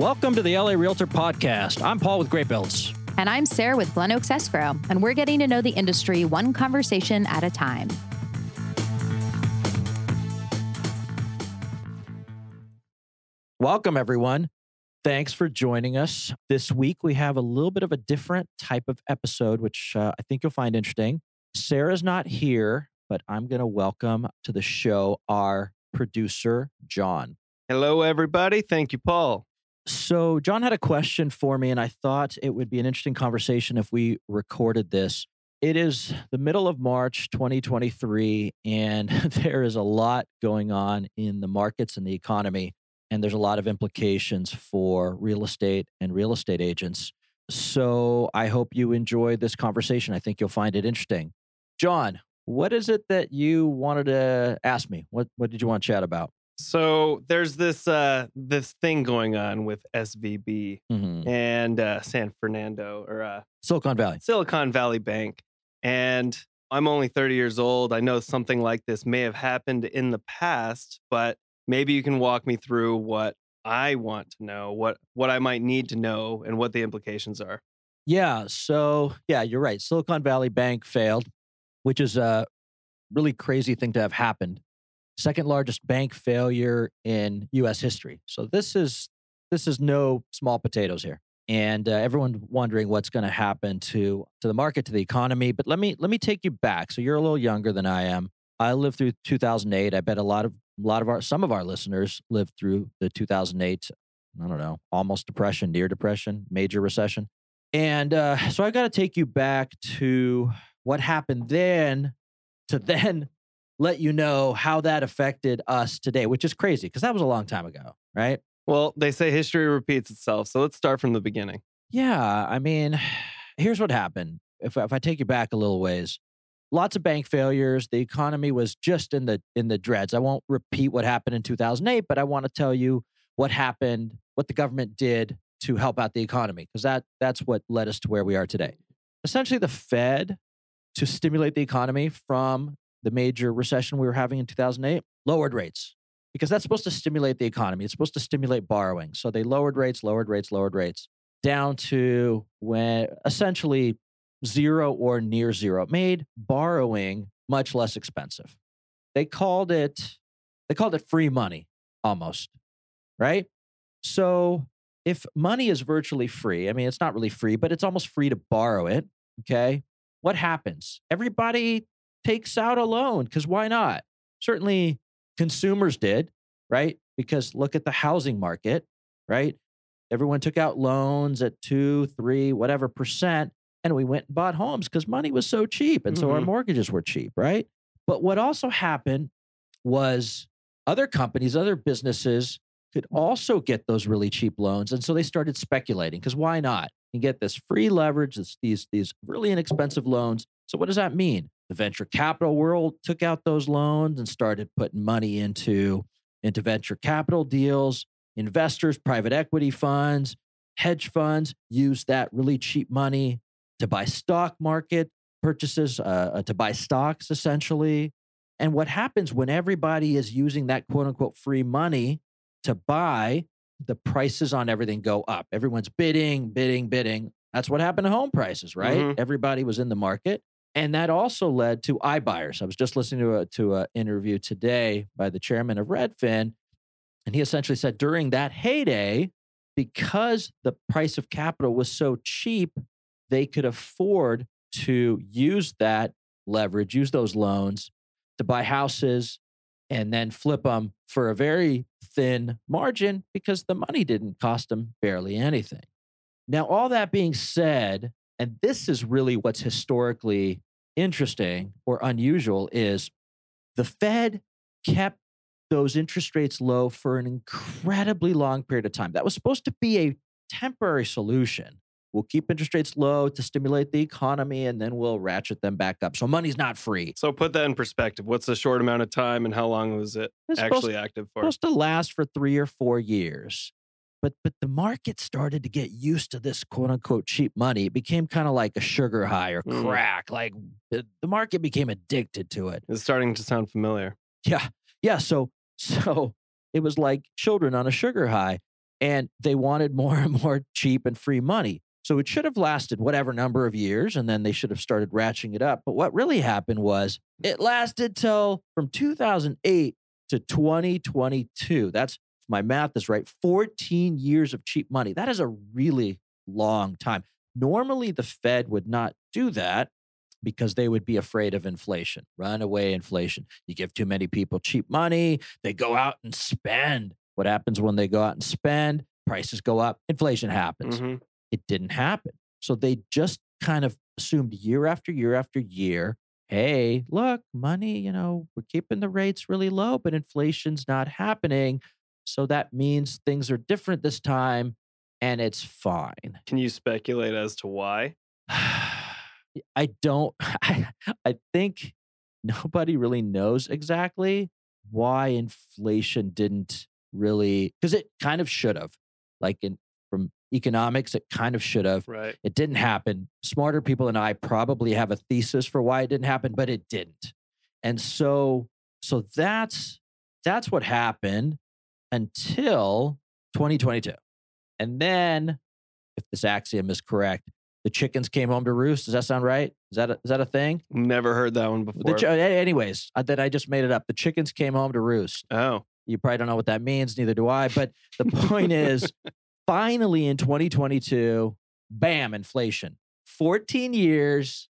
Welcome to the LA Realtor Podcast. I'm Paul with GreatBuildz. And I'm Sara with Glen Oaks Escrow, and we're getting to know the industry one conversation at a time. Welcome, everyone. Thanks for joining us. This week, we have a little bit of a different type of episode, which uh, I think you'll find interesting. Sara's not here, but I'm going to welcome to the show our producer, Jon. Hello, everybody. Thank you, Paul. So, Jon had a question for me, and I thought it would be an interesting conversation if we recorded this. It is the middle of March 2023, and there is a lot going on in the markets and the economy. And there's a lot of implications for real estate and real estate agents. So, I hope you enjoy this conversation. I think you'll find it interesting. Jon, what is it that you wanted to ask me? What, what did you want to chat about? So there's this uh this thing going on with SVB Mhm. and uh, San Fernando or uh, Silicon Valley. Silicon Valley Bank, and I'm only 30 years old. I know something like this may have happened in the past, but maybe you can walk me through what I want to know, what what I might need to know, and what the implications are. Yeah. So, yeah, you're right. Silicon Valley Bank failed, which is a really crazy thing to have happened. Second largest bank failure in U.S. history. So this is this is no small potatoes here, and uh, everyone wondering what's going to happen to to the market, to the economy. But let me let me take you back. So you're a little younger than I am. I lived through 2008. I bet a lot of a lot of our some of our listeners lived through the 2008. I don't know, almost depression, near depression, major recession. And uh, so I've got to take you back to what happened then to then let you know how that affected us today, which is crazy because that was a long time ago, right? Well, they say history repeats itself, so let's start from the beginning. Yeah. I mean, here's what happened. If, if I take you back a little ways, lots of bank failures. The economy was just in the in the dreads. I won't repeat what happened in 2008, but I want to tell you what happened, what the government did to help out the economy, because that that's what led us to where we are today. Essentially, the Fed to stimulate the economy from the major recession we were having in 2008 lowered rates because that's supposed to stimulate the economy. It's supposed to stimulate borrowing. So they lowered rates, lowered rates, lowered rates down to when essentially zero or near zero. It made borrowing much less expensive. They called it they called it free money almost, right? So if money is virtually free, I mean it's not really free, but it's almost free to borrow it, okay? What happens? Everybody takes out a loan cuz why not? Certainly consumers did, right? Because look at the housing market, right? Everyone took out loans at two, three, whatever percent, and we went and bought homes because money was so cheap. And so our Mhm. mortgages were cheap, right? But what also happened was other companies, other businesses could also get those really cheap loans. And so they started speculating because why not? You get this free leverage, this, these, these really inexpensive loans. So what does that mean? The venture capital world took out those loans and started putting money into, into venture capital deals. Investors, private equity funds, hedge funds use that really cheap money to buy stock market purchases, uh, uh, to buy stocks essentially. And what happens when everybody is using that quote unquote free money to buy, the prices on everything go up. Everyone's bidding, bidding, bidding. That's what happened to home prices, right? Mhm. Everybody was in the market. And that also led to iBuyers. I was just listening to a to an interview today by the chairman of Redfin, and he essentially said during that heyday, because the price of capital was so cheap, they could afford to use that leverage, use those loans to buy houses and then flip them for a very thin margin because the money didn't cost them barely anything. Now, all that being said, and this is really what's historically interesting or unusual, is the Fed kept those interest rates low for an incredibly long period of time. That was supposed to be a temporary solution. We'll keep interest rates low to stimulate the economy and then we'll ratchet them back up. So money's not free. So put that in perspective. What's the short amount of time and how long was it It's actually active for? supposed to last for three or four years. But but the market started to get used to this quote unquote cheap money. It became kind of like a sugar high or Mm. crack. Like the, the market became addicted to it. It's starting to sound familiar. Yeah. Yeah. So so it was like children on a sugar high. and they wanted more and more cheap and free money. So it should have lasted whatever number of years, and then they should have started ratcheting it up. But what really happened was it lasted till from 2008 to 2022. That's my math is right. 14 years of cheap money. That is a really long time. Normally, the Fed would not do that because they would be afraid of inflation, runaway inflation. You give too many people cheap money, they go out and spend. What happens when they go out and spend? Prices go up, inflation happens. Mhm. It didn't happen. So they just kind of assumed year after year after year hey, look, money, you know, we're keeping the rates really low, but inflation's not happening. So that means things are different this time and it's fine. Can you speculate as to why? I don't, I, I think nobody really knows exactly why inflation didn't really, because it kind of should have. Like in from economics, it kind of should have. Right. It didn't happen. Smarter people than I probably have a thesis for why it didn't happen, but it didn't. And so, so that's that's what happened until 2022. And then, if this axiom is correct, the chickens came home to roost. Does that sound right? Is that a, is that a thing? Never heard that one before. chi- anyways, I, that I just made it up. The chickens came home to roost. oh, You probably don't know what that means, neither do I. But the point is, finally in 2022, bam, inflation. 14 years,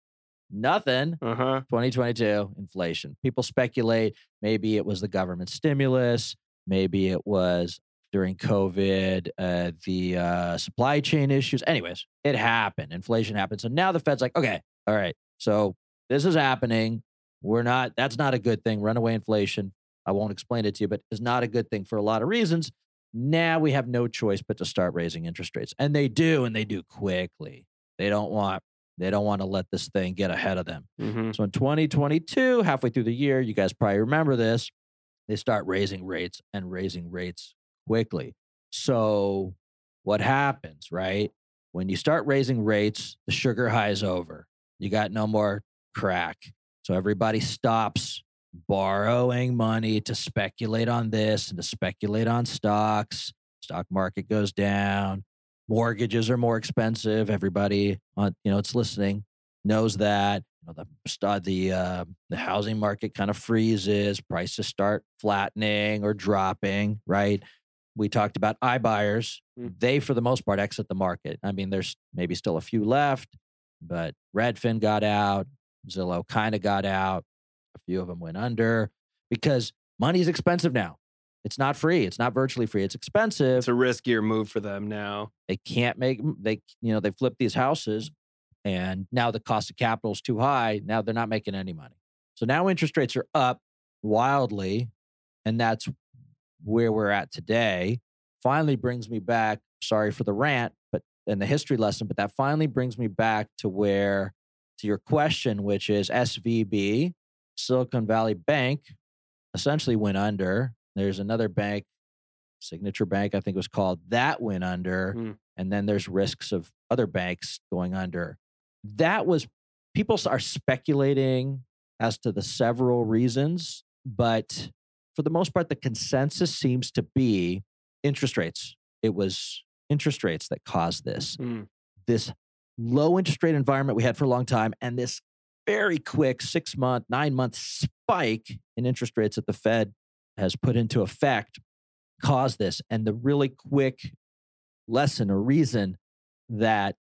nothing. uh huh. 2022, inflation. People speculate maybe it was the government stimulus, maybe it was during COVID, uh, the uh, supply chain issues. Anyways, it happened. Inflation happened. So now the Fed's like, okay, all right. So this is happening. We're not, that's not a good thing. Runaway inflation. I won't explain it to you, but it's not a good thing for a lot of reasons. Now we have no choice but to start raising interest rates. And they do, and they do quickly. They don't want, they don't want to let this thing get ahead of them. hmm So in 2022, halfway through the year, you guys probably remember this, they start raising rates and raising rates quickly. So what happens, right? When you start raising rates, the sugar high is over. You got no more crack. So everybody stops borrowing money to speculate on this and to speculate on stocks. Stock market goes down. Mortgages are more expensive. Everybody on, you know, it's listening knows that know, the the uh, the housing market kind of freezes, prices start flattening or dropping. Right? We talked about iBuyers. Mm. They, for the most part, exit the market. I mean, there's maybe still a few left, but Redfin got out, Zillow kind of got out. A few of them went under because money is expensive now. It's not free. It's not virtually free. It's expensive It's a riskier move for them now. they can't make they you know they flip these houses and now the cost of capital is too high now they're not making any money. So now interest rates are up wildly and that's where we're at today. Finally brings me back sorry for the rant but and the history lesson but that finally brings me back to where to your question which is svb silicon valley bank essentially went under. There's another bank signature bank i think it was called that went under Hmm. and then there's risks of other banks going under that was people are speculating as to the several reasons but for the most part the consensus seems to be interest rates it was interest rates that caused this Mm. this low interest rate environment we had for a long time and this very quick six month, nine month spike in interest rates that the Fed has put into effect caused this. And the really quick lesson or reason that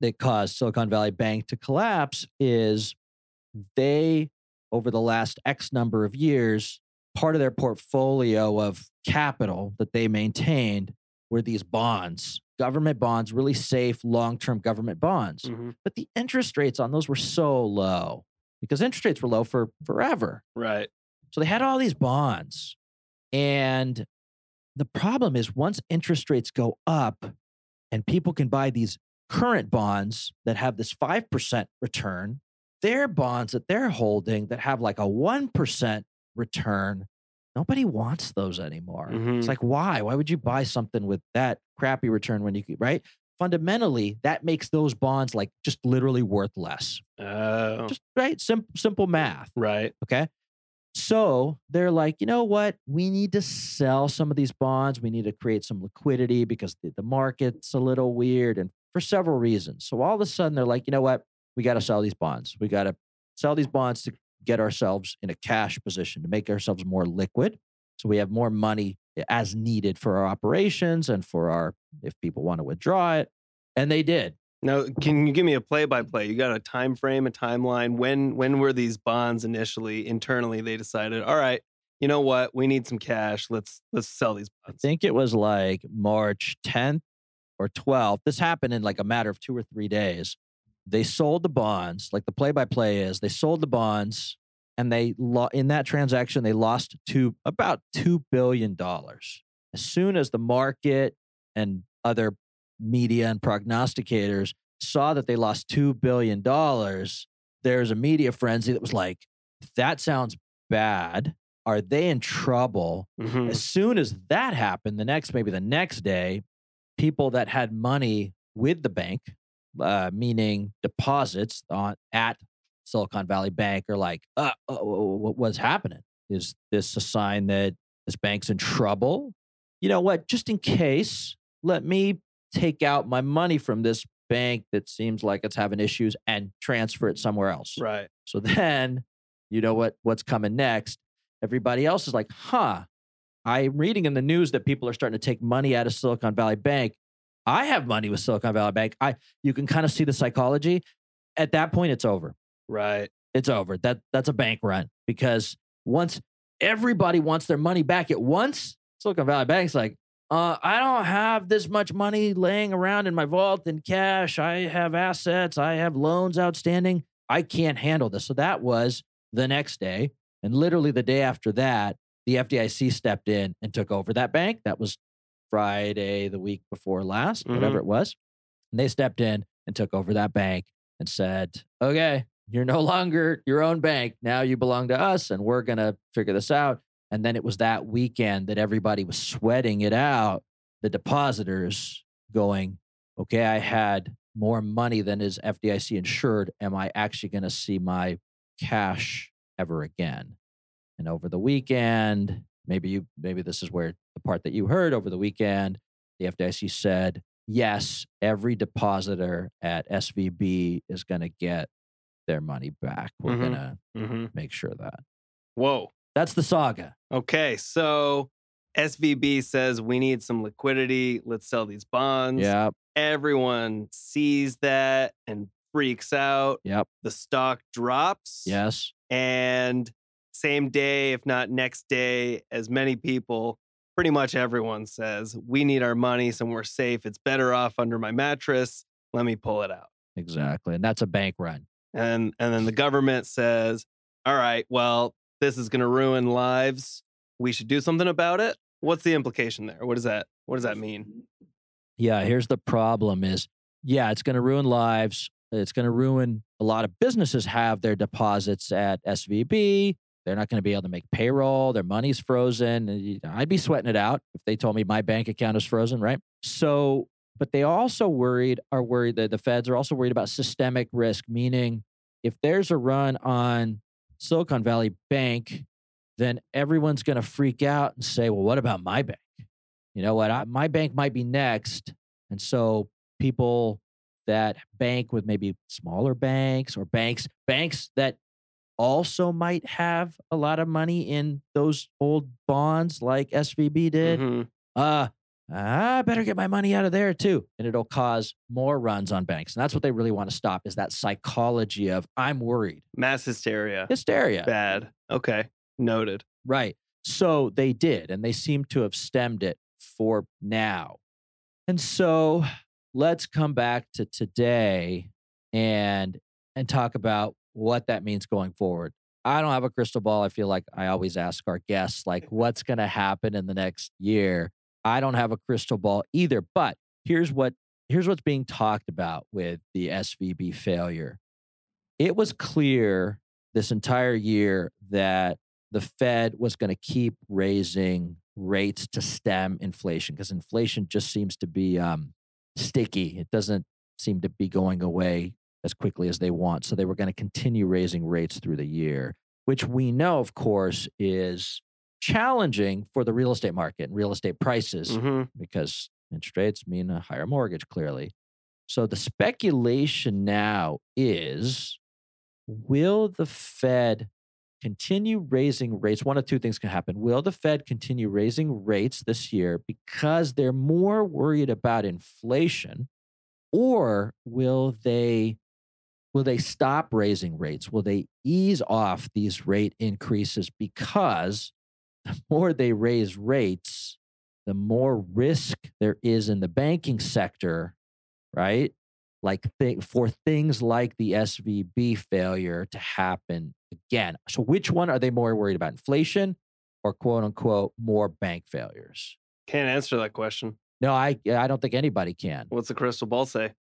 that caused Silicon Valley Bank to collapse is they, over the last X number of years, part of their portfolio of capital that they maintained were these bonds, government bonds, really safe long term government bonds. Mhm. But the interest rates on those were so low because interest rates were low for forever. Right. So they had all these bonds. And the problem is once interest rates go up and people can buy these current bonds that have this 5% return, their bonds that they're holding that have like a 1% return, nobody wants those anymore. Mhm. It's like, why? Why would you buy something with that crappy return when you could, right? Fundamentally, that makes those bonds like just literally worth less. Oh, Just right, Sim- simple math. right. Okay. So they're like, you know what? We need to sell some of these bonds. We need to create some liquidity because the, the market's a little weird and for several reasons. So all of a sudden, they're like, you know what? We got to sell these bonds. We got to sell these bonds to get ourselves in a cash position, to make ourselves more liquid. So we have more money as needed for our operations and for our, if people want to withdraw it. And they did. Now, can you give me a play by play? You got a time frame, a timeline. When when were these bonds initially internally they decided, all right, you know what? We need some cash. Let's let's sell these bonds. I think it was like March 10th or 12. This happened in like a matter of two or three days. They sold the bonds, like the play by play is they sold the bonds and they lo- in that transaction they lost to about 2 billion dollars. As soon as the market and other media and prognosticators saw that they lost 2 billion dollars, there's a media frenzy that was like that sounds bad. Are they in trouble? Mhm. As soon as that happened, the next, maybe the next day, people that had money with the bank, uh, meaning deposits on at Silicon Valley Bank, are like, uh, uh, what, happening? Is this a sign that this bank's in trouble? You know what? Just in case, let me take out my money from this bank that seems like it's having issues and transfer it somewhere else. Right. So then, you know what what's coming next? Everybody else is like, "Huh, I'm reading in the news that people are starting to take money out of Silicon Valley Bank. I have money with Silicon Valley Bank. I you can kind of see the psychology. At that point, it's over. Right. It's over. That that's a bank run because once everybody wants their money back at once, Silicon Valley Bank's like, uh, I don't have this much money laying around in my vault in cash. I have assets. I have loans outstanding. I can't handle this. So that was the next day. And literally the day after that, the FDIC stepped in and took over that bank. That was Friday, the week before last, whatever mm-hmm. it was. And they stepped in and took over that bank and said, okay, you're no longer your own bank. Now you belong to us and we're going to figure this out. And then it was that weekend that everybody was sweating it out. The depositors going, okay, I had more money than is FDIC insured. Am I actually going to see my cash ever again? And over the weekend, maybe you, maybe this is where the part that you heard over the weekend, the FDIC said, yes, every depositor at SVB is going to get their money back. We're Mhm. going to hmm make sure that. Whoa. That's the saga. Okay. So SVB says we need some liquidity. Let's sell these bonds. Yep. Everyone sees that and freaks out. Yep. The stock drops. Yes. And same day, if not next day, as many people, pretty much everyone says, we need our money somewhere safe. It's better off under my mattress. Let me pull it out. Exactly. And that's a bank run. And and then the government says, all right, well, this is gonna ruin lives. We should do something about it. What's the implication there? What does that what does that mean? Yeah. Here's the problem is, yeah, it's going to ruin lives. It's going to ruin a lot of businesses have their deposits at SVB. They're not going to be able to make payroll. Their money's frozen. I'd be sweating it out if they told me my bank account is frozen, right? So, but they also worried, are worried that the feds are also worried about systemic risk, meaning if there's a run on Silicon Valley Bank, then everyone's going to freak out and say, well, what about my bank? You know what? I, my bank might be next. And so people that bank with maybe smaller banks or banks, banks that also might have a lot of money in those old bonds like SVB did, Mhm. uh, I better get my money out of there too. And it'll cause more runs on banks. And that's what they really want to stop is that psychology of I'm worried. Mass hysteria. Hysteria. Bad. Okay. Noted. Right. So they did, and they seem to have stemmed it for now. And so let's come back to today and and talk about what that means going forward. I don't have a crystal ball. I feel like I always ask our guests like what's going to happen in the next year. I don't have a crystal ball either, but here's what here's what's being talked about with the SVB failure. It was clear this entire year that the Fed was going to keep raising rates to stem inflation because inflation just seems to be um, sticky. It doesn't seem to be going away as quickly as they want. So they were going to continue raising rates through the year. which we know, of course, is challenging for the real estate market and real estate prices hmm because interest rates mean a higher mortgage, clearly. So the speculation now is will the Fed continue raising rates? One of two things can happen. Will the Fed continue raising rates this year because they're more worried about inflation? Or will they will they stop raising rates? Will they ease off these rate increases because the more they raise rates, the more risk there is in the banking sector, right? Like th- for things like the SVB failure to happen again. So, which one are they more worried about, inflation or quote unquote more bank failures? Can't answer that question. No, I I don't think anybody can. What's the crystal ball say?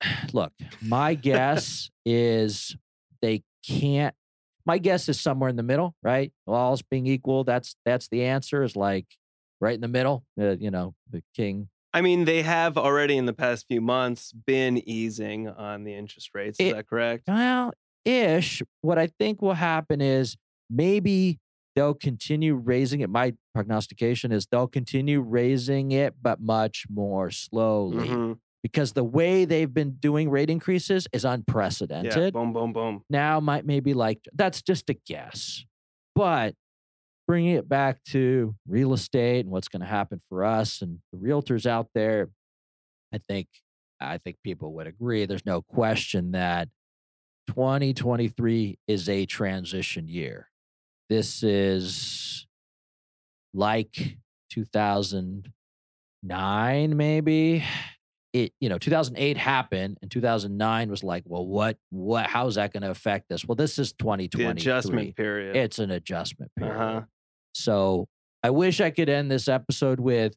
Look, my guess is they can't. My guess is somewhere in the middle, right? All else being equal, that's that's the answer. Is like right in the middle. Uh, you know, the king. I mean, they have already in the past few months been easing on the interest rates. Is It- that correct? Well, ish. What I think will happen is maybe they'll continue raising it. My prognostication is they'll continue raising it, but much more slowly. Mhm. Because the way they've been doing rate increases is unprecedented. Yeah. Boom, boom, boom. now might maybe like that's just a guess but bringing it back to real estate and what's going to happen for us and the realtors out there i think i think people would agree there's no question that 2023 is a transition year this is like 2009 maybe it you know 2008 happened and 2009 was like well what what how's that going to affect us well this is The 2023 adjustment period. it's an adjustment period uh-huh. so i wish i could end this episode with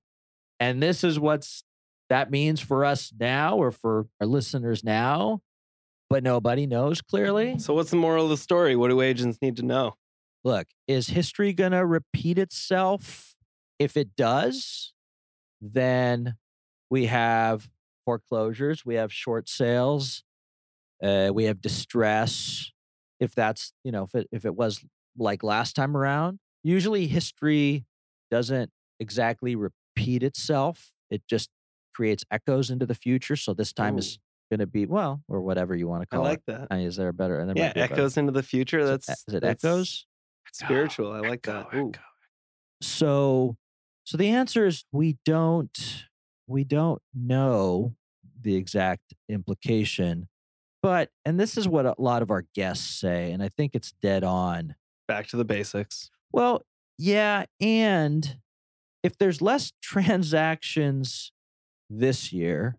and this is what's that means for us now or for our listeners now but nobody knows clearly So, what's the moral of the story? What do agents need to know? look is history going to repeat itself if it does then we have foreclosures we have short sales uh, we have distress if that's you know if it, if it was like last time around usually history doesn't exactly repeat itself it just creates echoes into the future so this time is going to be well or whatever you want to I call like it that. Uh, is there a better there Yeah, a better- echoes into the future. That's is it that's echoes Spiritual. I like Echo, that. Ooh. echo. So, so the answer is we don't we don't know the exact implication, but and this is what a lot of our guests say, and I think it's dead on. Back to the basics. Well, yeah, and if there's less transactions this year,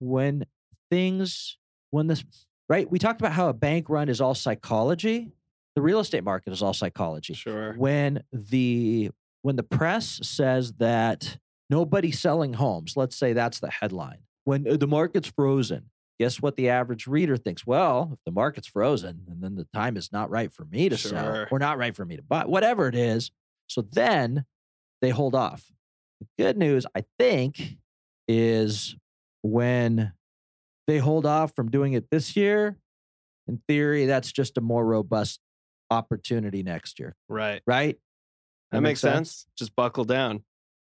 when things when this right, we talked about how a bank run is all psychology. The real estate market is all psychology Sure. when the when the press says that nobody's selling homes let's say that's the headline when uh, the market's frozen guess what the average reader thinks well if the market's frozen and then the time is not right for me to sell or not right for me to buy whatever it is so then they hold off the good news i think is when they hold off from doing it this year in theory that's just a more robust opportunity next year Right. right? That, makes sense. Just buckle down.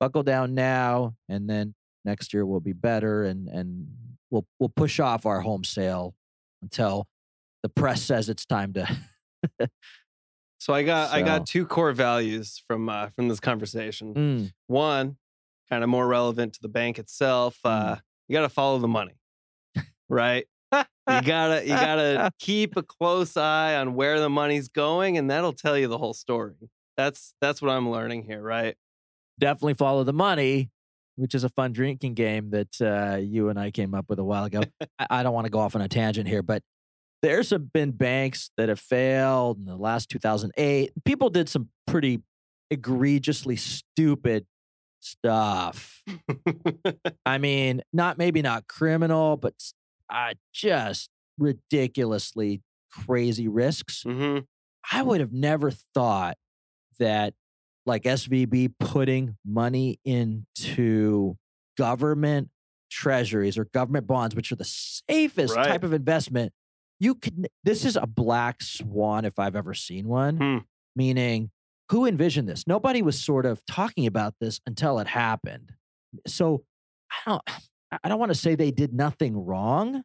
Buckle down now, and then next year will be better, and and we'll we'll push off our home sale until the press says it's time to. So I got I got two core values from uh, from this conversation. Mm, One, kind of more relevant to the bank itself. Uh, you got to follow the money, right? you gotta you gotta keep a close eye on where the money's going, and that'll tell you the whole story. That's that's what I'm learning here, right? Definitely follow the money, which is a fun drinking game that uh, you and I came up with a while ago. I, I don't want to go off on a tangent here, but there's been banks that have failed in the last 2008. People did some pretty egregiously stupid stuff. I mean, not maybe not criminal, but uh, just ridiculously crazy risks. hmm I would have never thought that like SVB putting money into government treasuries or government bonds, which are the safest Right. type of investment, you could. This is a black swan if I've ever seen one. Hmm. Meaning, who envisioned this? Nobody was sort of talking about this until it happened. So I don't. I don't want to say they did nothing wrong,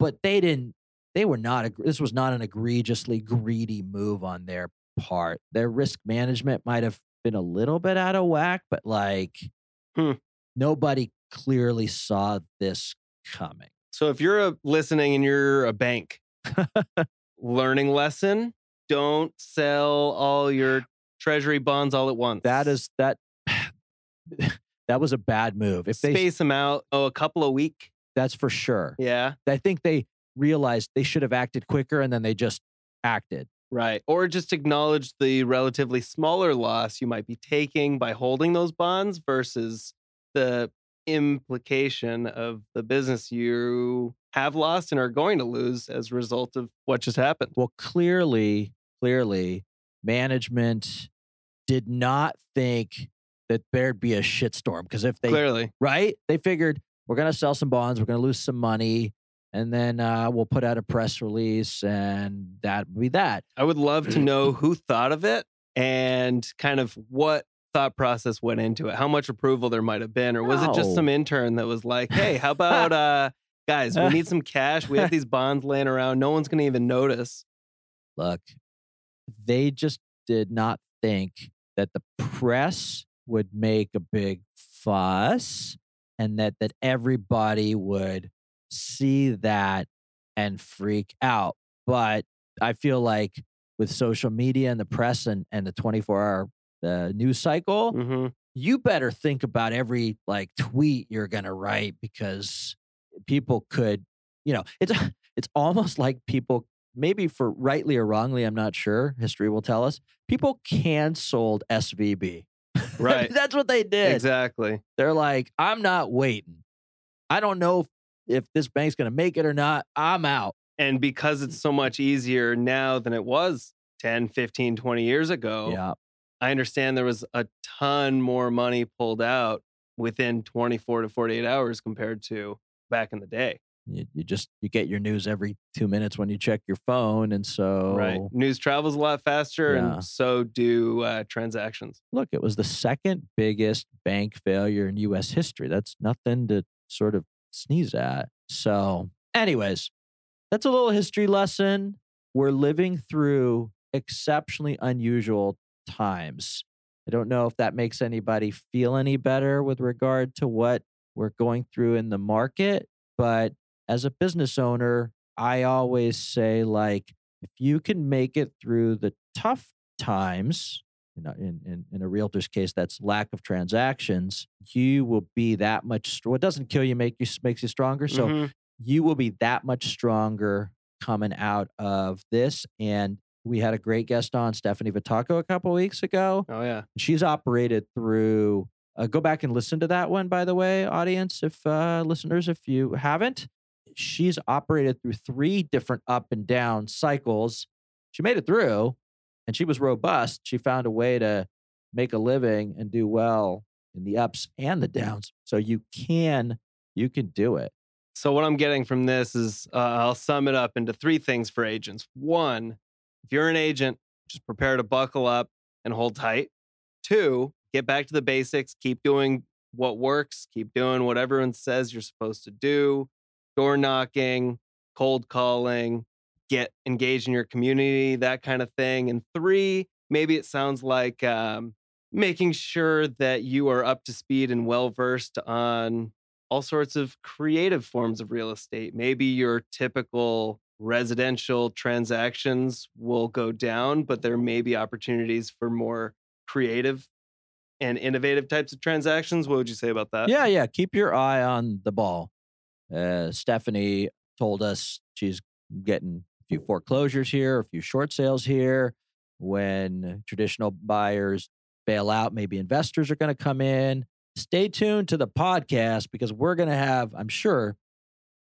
but they didn't. They were not. This was not an egregiously greedy move on their part. Their risk management might have been a little bit out of whack, but like Hmm. nobody clearly saw this coming. So if you're a, listening and you're a bank, learning lesson: don't sell all your treasury bonds all at once. That is that. that was a bad move. If they, space them out. Oh, a couple a week. that's for sure. Yeah, I think they realized they should have acted quicker, and then they just acted. Right. Or just acknowledge the relatively smaller loss you might be taking by holding those bonds versus the implication of the business you have lost and are going to lose as a result of what just happened. Well, clearly, clearly, management did not think that there'd be a shitstorm because if they Clearly. right, they figured we're gonna sell some bonds, we're gonna lose some money, and then uh, we'll put out a press release, and that would be that. I would love to know who thought of it and kind of what thought process went into it. How much approval there might have been, or was it just some intern that was like, "Hey, how about uh guys, we need some cash. We have these bonds laying around. No one's going to even notice." Look, they just did not think that the press would make a big fuss and that that everybody would see that and freak out. But I feel like with social media and the press and, and the 24 hour uh, news cycle, hmm you better think about every like tweet you're going to write because people could, you know, it's it's almost like people maybe for rightly or wrongly, I'm not sure, history will tell us, people canceled SVB. Right. That's what they did. Exactly. They're like, I'm not waiting. I don't know if, this bank's going to make it or not. I'm out. And because it's so much easier now than it was 10, 15, 20 years ago, Yeah. I understand there was a ton more money pulled out within 24 to 48 hours compared to back in the day. You, you just you get your news every two minutes when you check your phone, and so Right. News travels a lot faster, Yeah. and so do uh, transactions. look, it was the second biggest bank failure in US history. That's nothing to sort of sneeze at. So, anyways, that's a little history lesson. We're living through exceptionally unusual times. I don't know if that makes anybody feel any better with regard to what we're going through in the market, but as a business owner, I always say like if you can make it through the tough times, know, in, in, in a realtor's case, that's lack of transactions, you will be that much, what doesn't kill you make you, makes you stronger. So Mhm. you will be that much stronger coming out of this. And we had a great guest on, Stephanie Vitaco, a couple weeks ago. oh yeah, She's operated through, uh, go back and listen to that one, by the way, audience, if uh, listeners, if you haven't. She's operated through three different up and down cycles. She made it through and she was robust. She found a way to make a living and do well in the ups and the downs. So you can, you can do it. So what I'm getting from this is uh, I'll sum it up into three things for agents. One, if you're an agent, just prepare to buckle up and hold tight. Two, get back to the basics. Keep doing what works. Keep doing what everyone says you're supposed to do. Door knocking, cold calling, get engaged in your community, that kind of thing. And three, maybe it sounds like um, making sure that you are up to speed and well versed on all sorts of creative forms of real estate. Maybe your typical residential transactions will go down, but there may be opportunities for more creative and innovative types of transactions. What would you say about that? Yeah, yeah. Keep your eye on the ball. Uh, Stephanie told us she's getting few foreclosures here, a few short sales here. When traditional buyers bail out, maybe investors are going to come in. Stay tuned to the podcast because we're going to have, I'm sure,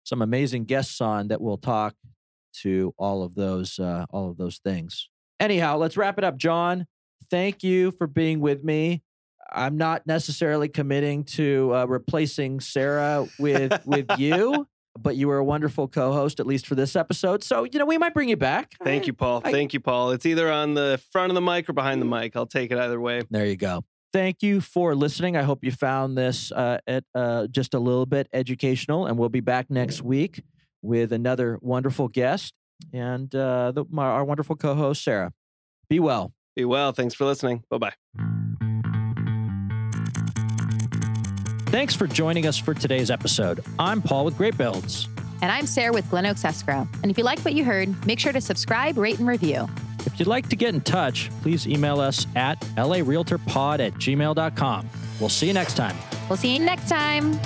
some amazing guests on that will talk to all of those, uh, all of those things. Anyhow, let's wrap it up, Jon. Thank you for being with me. I'm not necessarily committing to uh, replacing Sara with with you, but you were a wonderful co-host, at least for this episode. So you know we might bring you back. Thank you, Paul. I- Thank you, Paul. It's either on the front of the mic or behind the mic. I'll take it either way. There you go. Thank you for listening. I hope you found this uh, at uh, just a little bit educational, and we'll be back next week with another wonderful guest and uh, the, my, our wonderful co-host Sara. Be well. Be well. Thanks for listening. Bye bye Thanks for joining us for today's episode. I'm Paul with GreatBuildz. And I'm Sara with Glen Oaks Escrow. And if you like what you heard, make sure to subscribe, rate, and review. If you'd like to get in touch, please email us at larealtorpod at gmail.com. We'll see you next time. We'll see you next time.